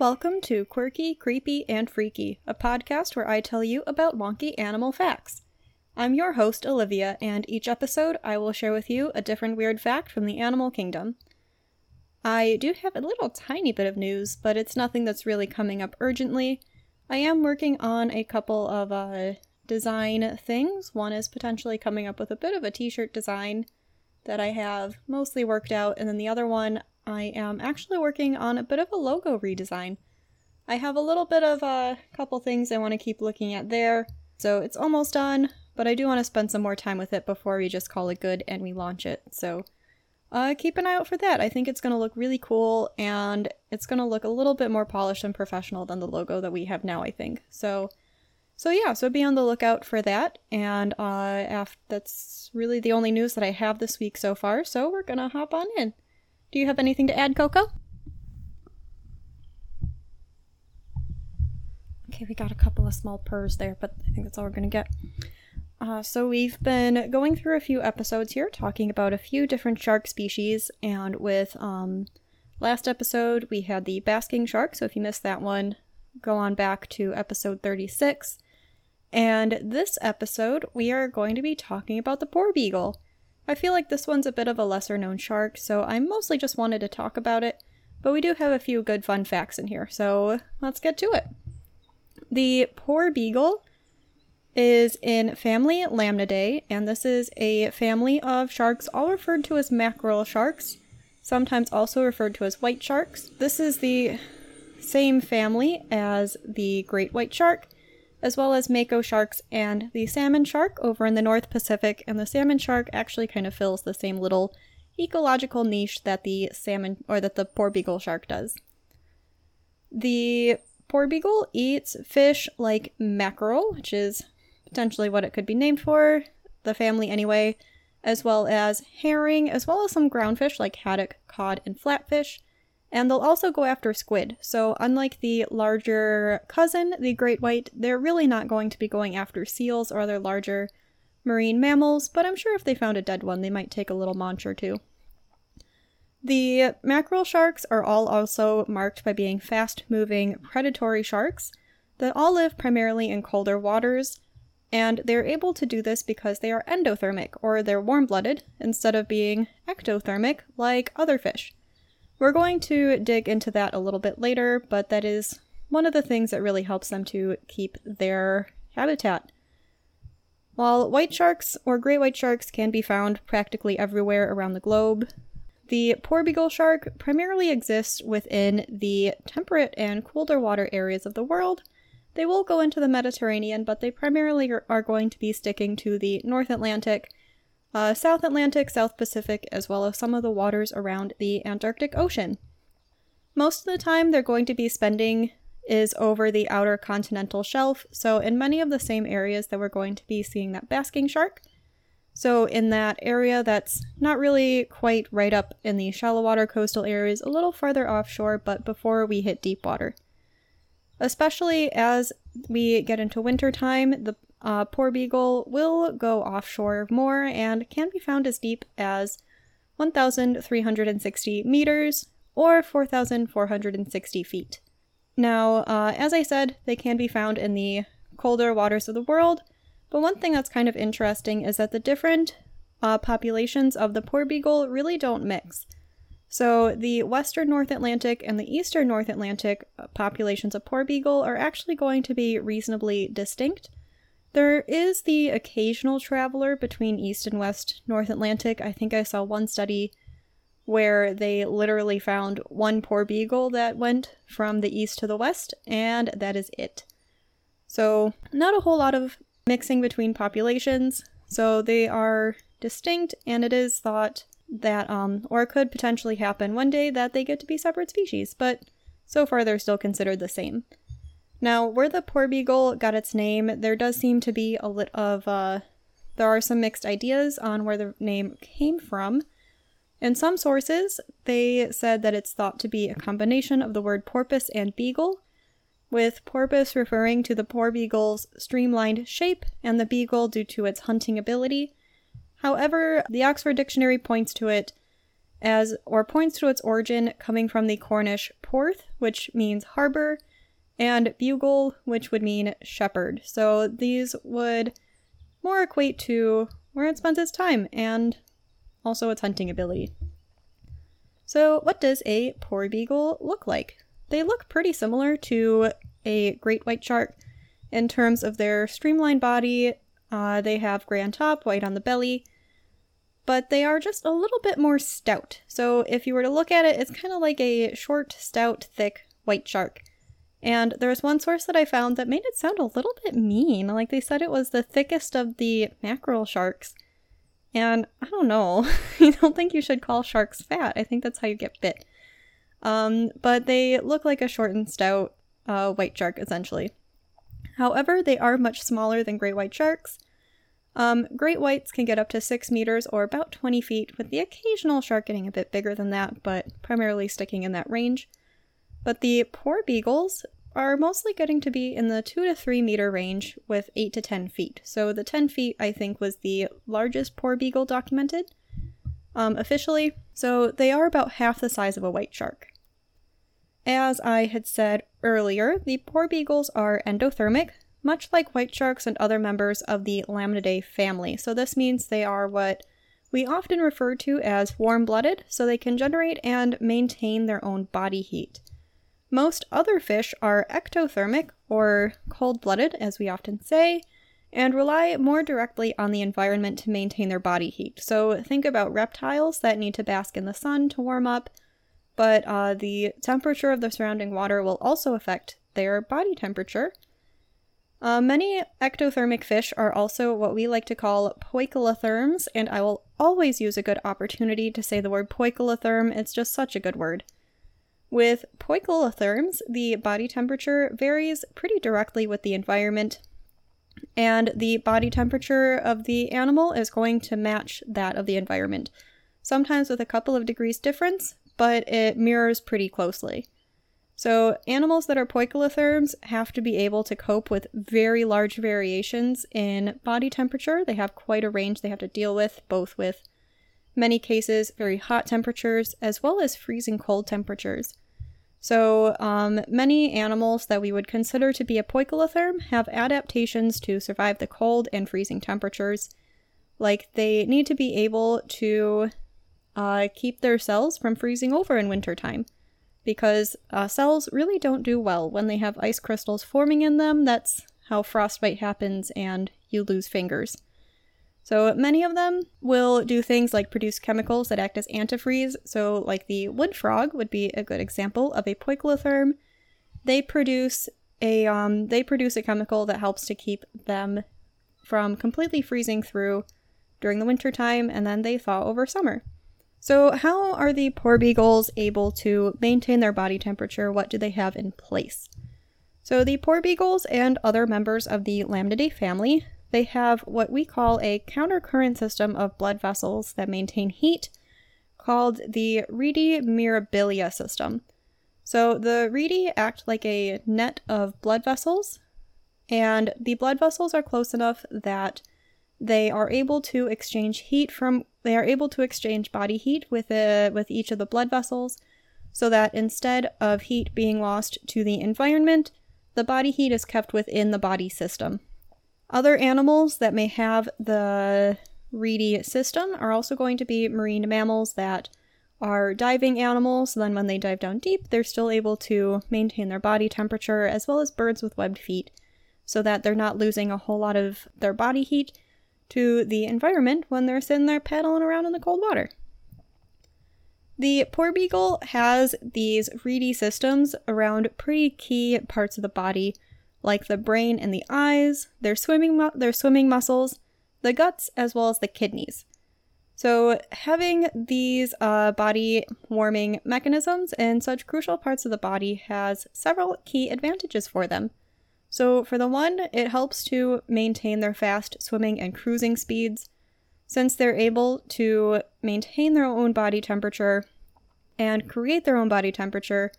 Welcome to Quirky, Creepy, and Freaky, a podcast where I tell you about wonky animal facts. I'm your host, Olivia, and each episode I will share with you a different weird fact from the animal kingdom. I do have a little tiny bit of news, but it's nothing that's really coming up urgently. I am working on a couple of uh, design things. One is potentially coming up with a bit of a t shirt design that I have mostly worked out, and then the other one I am actually working on a bit of a logo redesign. I have a little bit of a couple things I want to keep looking at there, so it's almost done, but I do want to spend some more time with it before we just call it good and we launch it. So uh, keep an eye out for that. I think it's going to look really cool and it's going to look a little bit more polished and professional than the logo that we have now, I think. So so yeah, so be on the lookout for that. And uh, that's really the only news that I have this week so far. So we're gonna hop on in. Do you have anything to add, Coco? Okay, we got a couple of small purrs there, but I think that's all we're gonna get. Uh, so we've been going through a few episodes here, talking about a few different shark species, and with um, last episode we had the basking shark. So if you missed that one, go on back to episode 36. And this episode, we are going to be talking about the porbeagle. I feel like this one's a bit of a lesser known shark, so I mostly just wanted to talk about it, but we do have a few good fun facts in here, so let's get to it. The porbeagle is in family Lamnidae, and this is a family of sharks all referred to as mackerel sharks, sometimes also referred to as white sharks. This is the same family as the great white shark, as well as mako sharks and the salmon shark over in the North Pacific. And the salmon shark actually kind of fills the same little ecological niche that the salmon or that the porbeagle shark does. The porbeagle eats fish like mackerel, which is potentially what it could be named for, the family anyway, as well as herring, as well as some groundfish like haddock, cod, and flatfish, and they'll also go after squid. So, unlike the larger cousin, the great white, they're really not going to be going after seals or other larger marine mammals, but I'm sure if they found a dead one, they might take a little munch or two. The mackerel sharks are all also marked by being fast moving predatory sharks that all live primarily in colder waters, and they're able to do this because they are endothermic, or they're warm blooded, instead of being ectothermic like other fish. We're going to dig into that a little bit later, but that is one of the things that really helps them to keep their habitat. While white sharks or great white sharks can be found practically everywhere around the globe, the porbeagle shark primarily exists within the temperate and colder water areas of the world. They will go into the Mediterranean, but they primarily are going to be sticking to the North Atlantic uh, South Atlantic, South Pacific, as well as some of the waters around the Antarctic Ocean. Most of the time they're going to be spending is over the outer continental shelf, so in many of the same areas that we're going to be seeing that basking shark. So, in that area that's not really quite right up in the shallow water coastal areas, a little farther offshore, but before we hit deep water. Especially as we get into winter time, the uh, porbeagle will go offshore more and can be found as deep as 1,360 meters or 4,460 feet. Now, uh, as I said, they can be found in the colder waters of the world, but one thing that's kind of interesting is that the different uh, populations of the porbeagle really don't mix. So, the western North Atlantic and the eastern North Atlantic populations of porbeagle are actually going to be reasonably distinct, there is the occasional traveler between East and West North Atlantic. I think I saw one study where they literally found one porbeagle that went from the east to the west, and that is it. So, not a whole lot of mixing between populations. So, they are distinct, and it is thought that, um, or could potentially happen one day that they get to be separate species, but so far they're still considered the same. Now, where the porbeagle got its name, there does seem to be a lit of uh, there are some mixed ideas on where the name came from. In some sources, they said that it's thought to be a combination of the word porpoise and beagle, with porpoise referring to the porbeagle's streamlined shape and the beagle due to its hunting ability. However, the Oxford Dictionary points to it as or points to its origin coming from the Cornish porth, which means harbor, and bugle, which would mean shepherd. So these would more equate to where it spends its time and also its hunting ability. So, what does a porbeagle look like? They look pretty similar to a great white shark in terms of their streamlined body. Uh, they have gray on top, white on the belly, but they are just a little bit more stout. So, if you were to look at it, it's kind of like a short, stout, thick white shark. And there's one source that I found that made it sound a little bit mean. Like they said it was the thickest of the mackerel sharks. And I don't know. I don't think you should call sharks fat. I think that's how you get bit. Um, but they look like a short and stout uh, white shark, essentially. However, they are much smaller than great white sharks. Um, great whites can get up to 6 meters or about 20 feet, with the occasional shark getting a bit bigger than that, but primarily sticking in that range. But the porbeagles are mostly getting to be in the 2 to 3 meter range with 8 to 10 feet. So the 10 feet, I think, was the largest porbeagle documented um, officially. So they are about half the size of a white shark. As I had said earlier, the porbeagles are endothermic, much like white sharks and other members of the Lamnidae family. So this means they are what we often refer to as warm blooded, so they can generate and maintain their own body heat. Most other fish are ectothermic, or cold blooded, as we often say, and rely more directly on the environment to maintain their body heat. So think about reptiles that need to bask in the sun to warm up, but uh, the temperature of the surrounding water will also affect their body temperature. Uh, many ectothermic fish are also what we like to call poikilotherms, and I will always use a good opportunity to say the word poikilotherm. It's just such a good word. With poikilotherms, the body temperature varies pretty directly with the environment, and the body temperature of the animal is going to match that of the environment, sometimes with a couple of degrees difference, but it mirrors pretty closely. So, animals that are poikilotherms have to be able to cope with very large variations in body temperature. They have quite a range they have to deal with, both with many cases very hot temperatures as well as freezing cold temperatures. So, um, many animals that we would consider to be a poikilotherm have adaptations to survive the cold and freezing temperatures. Like, they need to be able to uh, keep their cells from freezing over in wintertime. Because uh, cells really don't do well when they have ice crystals forming in them. That's how frostbite happens, and you lose fingers. So many of them will do things like produce chemicals that act as antifreeze. So, like the wood frog would be a good example of a poikilotherm. They produce a um, they produce a chemical that helps to keep them from completely freezing through during the winter time, and then they thaw over summer. So, how are the porbeagles able to maintain their body temperature? What do they have in place? So, the porbeagles and other members of the Lamnidae family they have what we call a countercurrent system of blood vessels that maintain heat called the rete mirabilia system. So the rete act like a net of blood vessels, and the blood vessels are close enough that they are able to exchange heat from they are able to exchange body heat with a, with each of the blood vessels so that instead of heat being lost to the environment, the body heat is kept within the body system. Other animals that may have the rete system are also going to be marine mammals that are diving animals. Then, when they dive down deep, they're still able to maintain their body temperature, as well as birds with webbed feet, so that they're not losing a whole lot of their body heat to the environment when they're sitting there paddling around in the cold water. The porbeagle has these rete systems around pretty key parts of the body like the brain and the eyes, their swimming mu- their swimming muscles, the guts, as well as the kidneys. So, having these uh, body warming mechanisms in such crucial parts of the body has several key advantages for them. So, for the one, it helps to maintain their fast swimming and cruising speeds, since they're able to maintain their own body temperature and create their own body temperature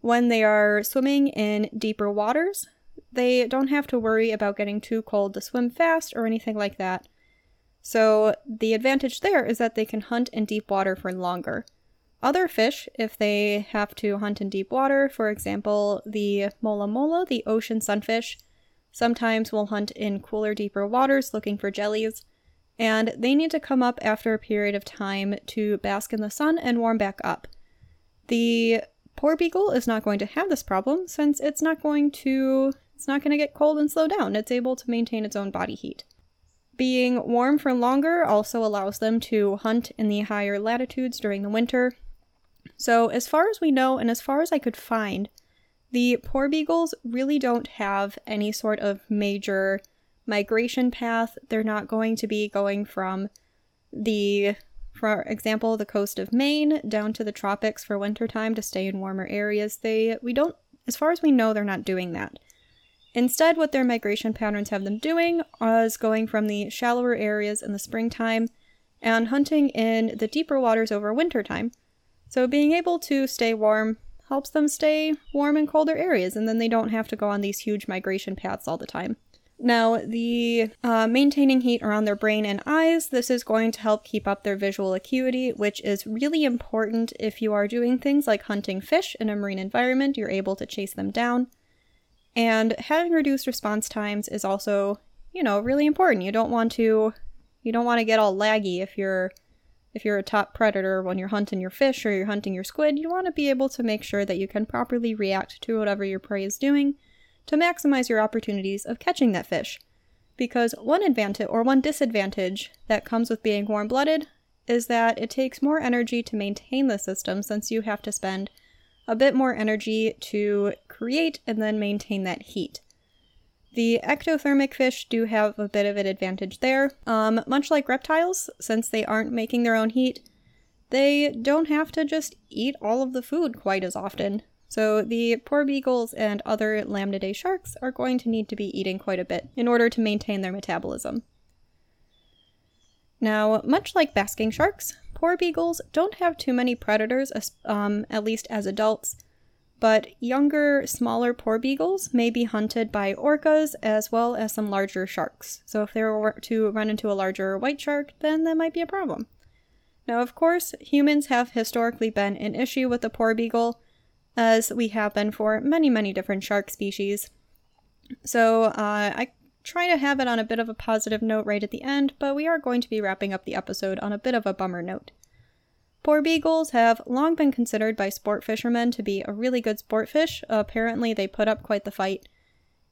when they are swimming in deeper waters they don't have to worry about getting too cold to swim fast or anything like that. So, the advantage there is that they can hunt in deep water for longer. other fish, if they have to hunt in deep water, for example, the mola mola, the ocean sunfish, sometimes will hunt in cooler, deeper waters looking for jellies, and they need to come up after a period of time to bask in the sun and warm back up. The porbeagle is not going to have this problem since it's not going to it's not going to get cold and slow down. It's able to maintain its own body heat. Being warm for longer also allows them to hunt in the higher latitudes during the winter. So, as far as we know, and as far as I could find, the porbeagles really don't have any sort of major migration path. They're not going to be going from the, for example, the coast of Maine down to the tropics for wintertime to stay in warmer areas. They, we don't, as far as we know, they're not doing that. Instead, what their migration patterns have them doing is going from the shallower areas in the springtime and hunting in the deeper waters over wintertime. So, being able to stay warm helps them stay warm in colder areas, and then they don't have to go on these huge migration paths all the time. Now, the uh, maintaining heat around their brain and eyes, this is going to help keep up their visual acuity, which is really important if you are doing things like hunting fish in a marine environment, you're able to chase them down. And having reduced response times is also, you know, really important. You don't want to you don't want to get all laggy if you're if you're a top predator when you're hunting your fish or you're hunting your squid, you want to be able to make sure that you can properly react to whatever your prey is doing to maximize your opportunities of catching that fish. Because one advantage or one disadvantage that comes with being warm blooded is that it takes more energy to maintain the system since you have to spend a bit more energy to create and then maintain that heat. The ectothermic fish do have a bit of an advantage there. Um, much like reptiles, since they aren't making their own heat, they don't have to just eat all of the food quite as often. So the porbeagles and other lamnidae sharks are going to need to be eating quite a bit in order to maintain their metabolism. Now, much like basking sharks, porbeagles don't have too many predators, um, at least as adults, but younger, smaller porbeagles may be hunted by orcas as well as some larger sharks. So if they were to run into a larger white shark, then that might be a problem. Now, of course, humans have historically been an issue with the porbeagle, as we have been for many, many different shark species. So uh, I try to have it on a bit of a positive note right at the end, but we are going to be wrapping up the episode on a bit of a bummer note. Porbeagles have long been considered by sport fishermen to be a really good sport fish. apparently, they put up quite the fight.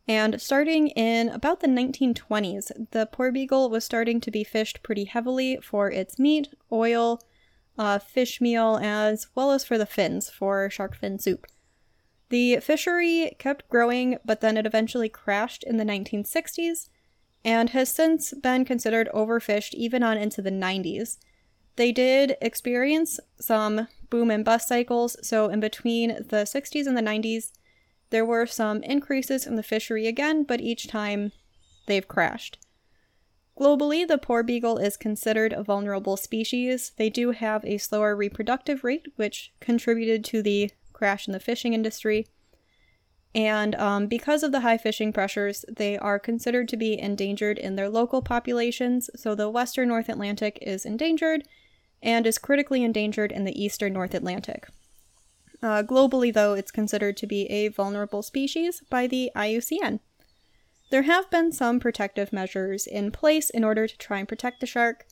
And starting in about the 1920s, the porbeagle was starting to be fished pretty heavily for its meat, oil, uh, fish meal, as well as for the fins for shark fin soup. The fishery kept growing, but then it eventually crashed in the 1960s and has since been considered overfished even on into the 90s. They did experience some boom and bust cycles, so in between the 60s and the 90s, there were some increases in the fishery again, but each time they've crashed. Globally, the porbeagle is considered a vulnerable species. They do have a slower reproductive rate, which contributed to the crash in the fishing industry. And um, because of the high fishing pressures, they are considered to be endangered in their local populations. So the western North Atlantic is endangered and is critically endangered in the eastern North Atlantic. Uh, globally, though, it's considered to be a vulnerable species by the IUCN. There have been some protective measures in place in order to try and protect the shark,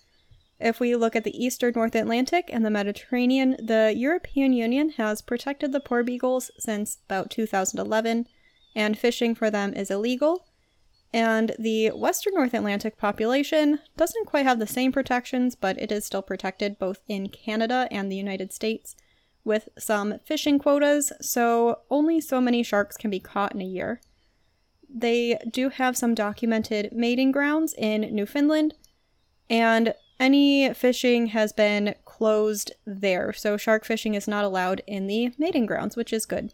if we look at the eastern North Atlantic and the Mediterranean, the European Union has protected the porbeagles since about 2011, and fishing for them is illegal. And the western North Atlantic population doesn't quite have the same protections, but it is still protected both in Canada and the United States with some fishing quotas, so only so many sharks can be caught in a year. They do have some documented mating grounds in Newfoundland, and any fishing has been closed there, so shark fishing is not allowed in the mating grounds, which is good.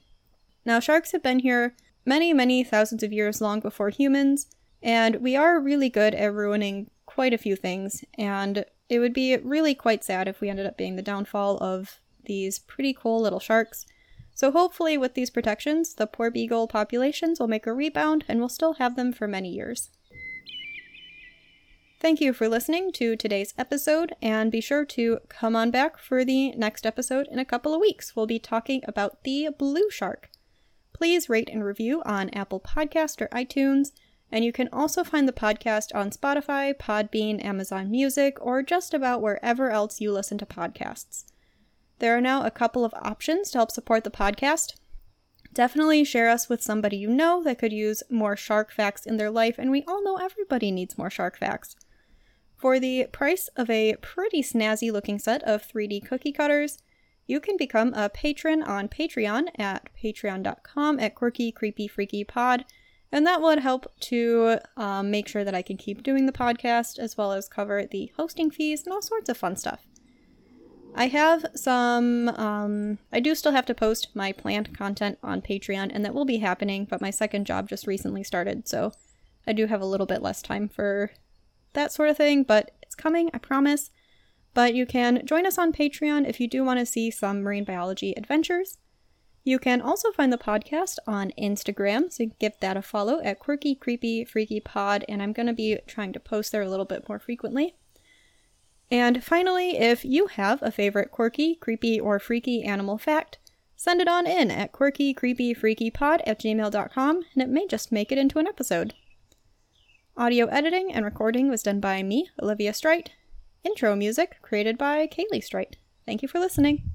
Now, sharks have been here many, many thousands of years long before humans, and we are really good at ruining quite a few things, and it would be really quite sad if we ended up being the downfall of these pretty cool little sharks. So, hopefully, with these protections, the porbeagle populations will make a rebound and we'll still have them for many years. Thank you for listening to today's episode, and be sure to come on back for the next episode in a couple of weeks. We'll be talking about the blue shark. Please rate and review on Apple Podcast or iTunes, and you can also find the podcast on Spotify, Podbean, Amazon Music, or just about wherever else you listen to podcasts. There are now a couple of options to help support the podcast. Definitely share us with somebody you know that could use more shark facts in their life, and we all know everybody needs more shark facts. For the price of a pretty snazzy looking set of 3D cookie cutters, you can become a patron on Patreon at patreon.com at quirky creepy freaky pod, and that would help to um, make sure that I can keep doing the podcast as well as cover the hosting fees and all sorts of fun stuff. I have some, um, I do still have to post my planned content on Patreon, and that will be happening, but my second job just recently started, so I do have a little bit less time for that sort of thing, but it's coming, I promise. But you can join us on Patreon if you do want to see some marine biology adventures. You can also find the podcast on Instagram, so give that a follow at Quirky Creepy Freaky Pod, and I'm going to be trying to post there a little bit more frequently. And finally, if you have a favorite quirky, creepy, or freaky animal fact, send it on in at quirkycreepyfreakypod at gmail.com, and it may just make it into an episode. Audio editing and recording was done by me, Olivia Strite. Intro music created by Kaylee Strite. Thank you for listening.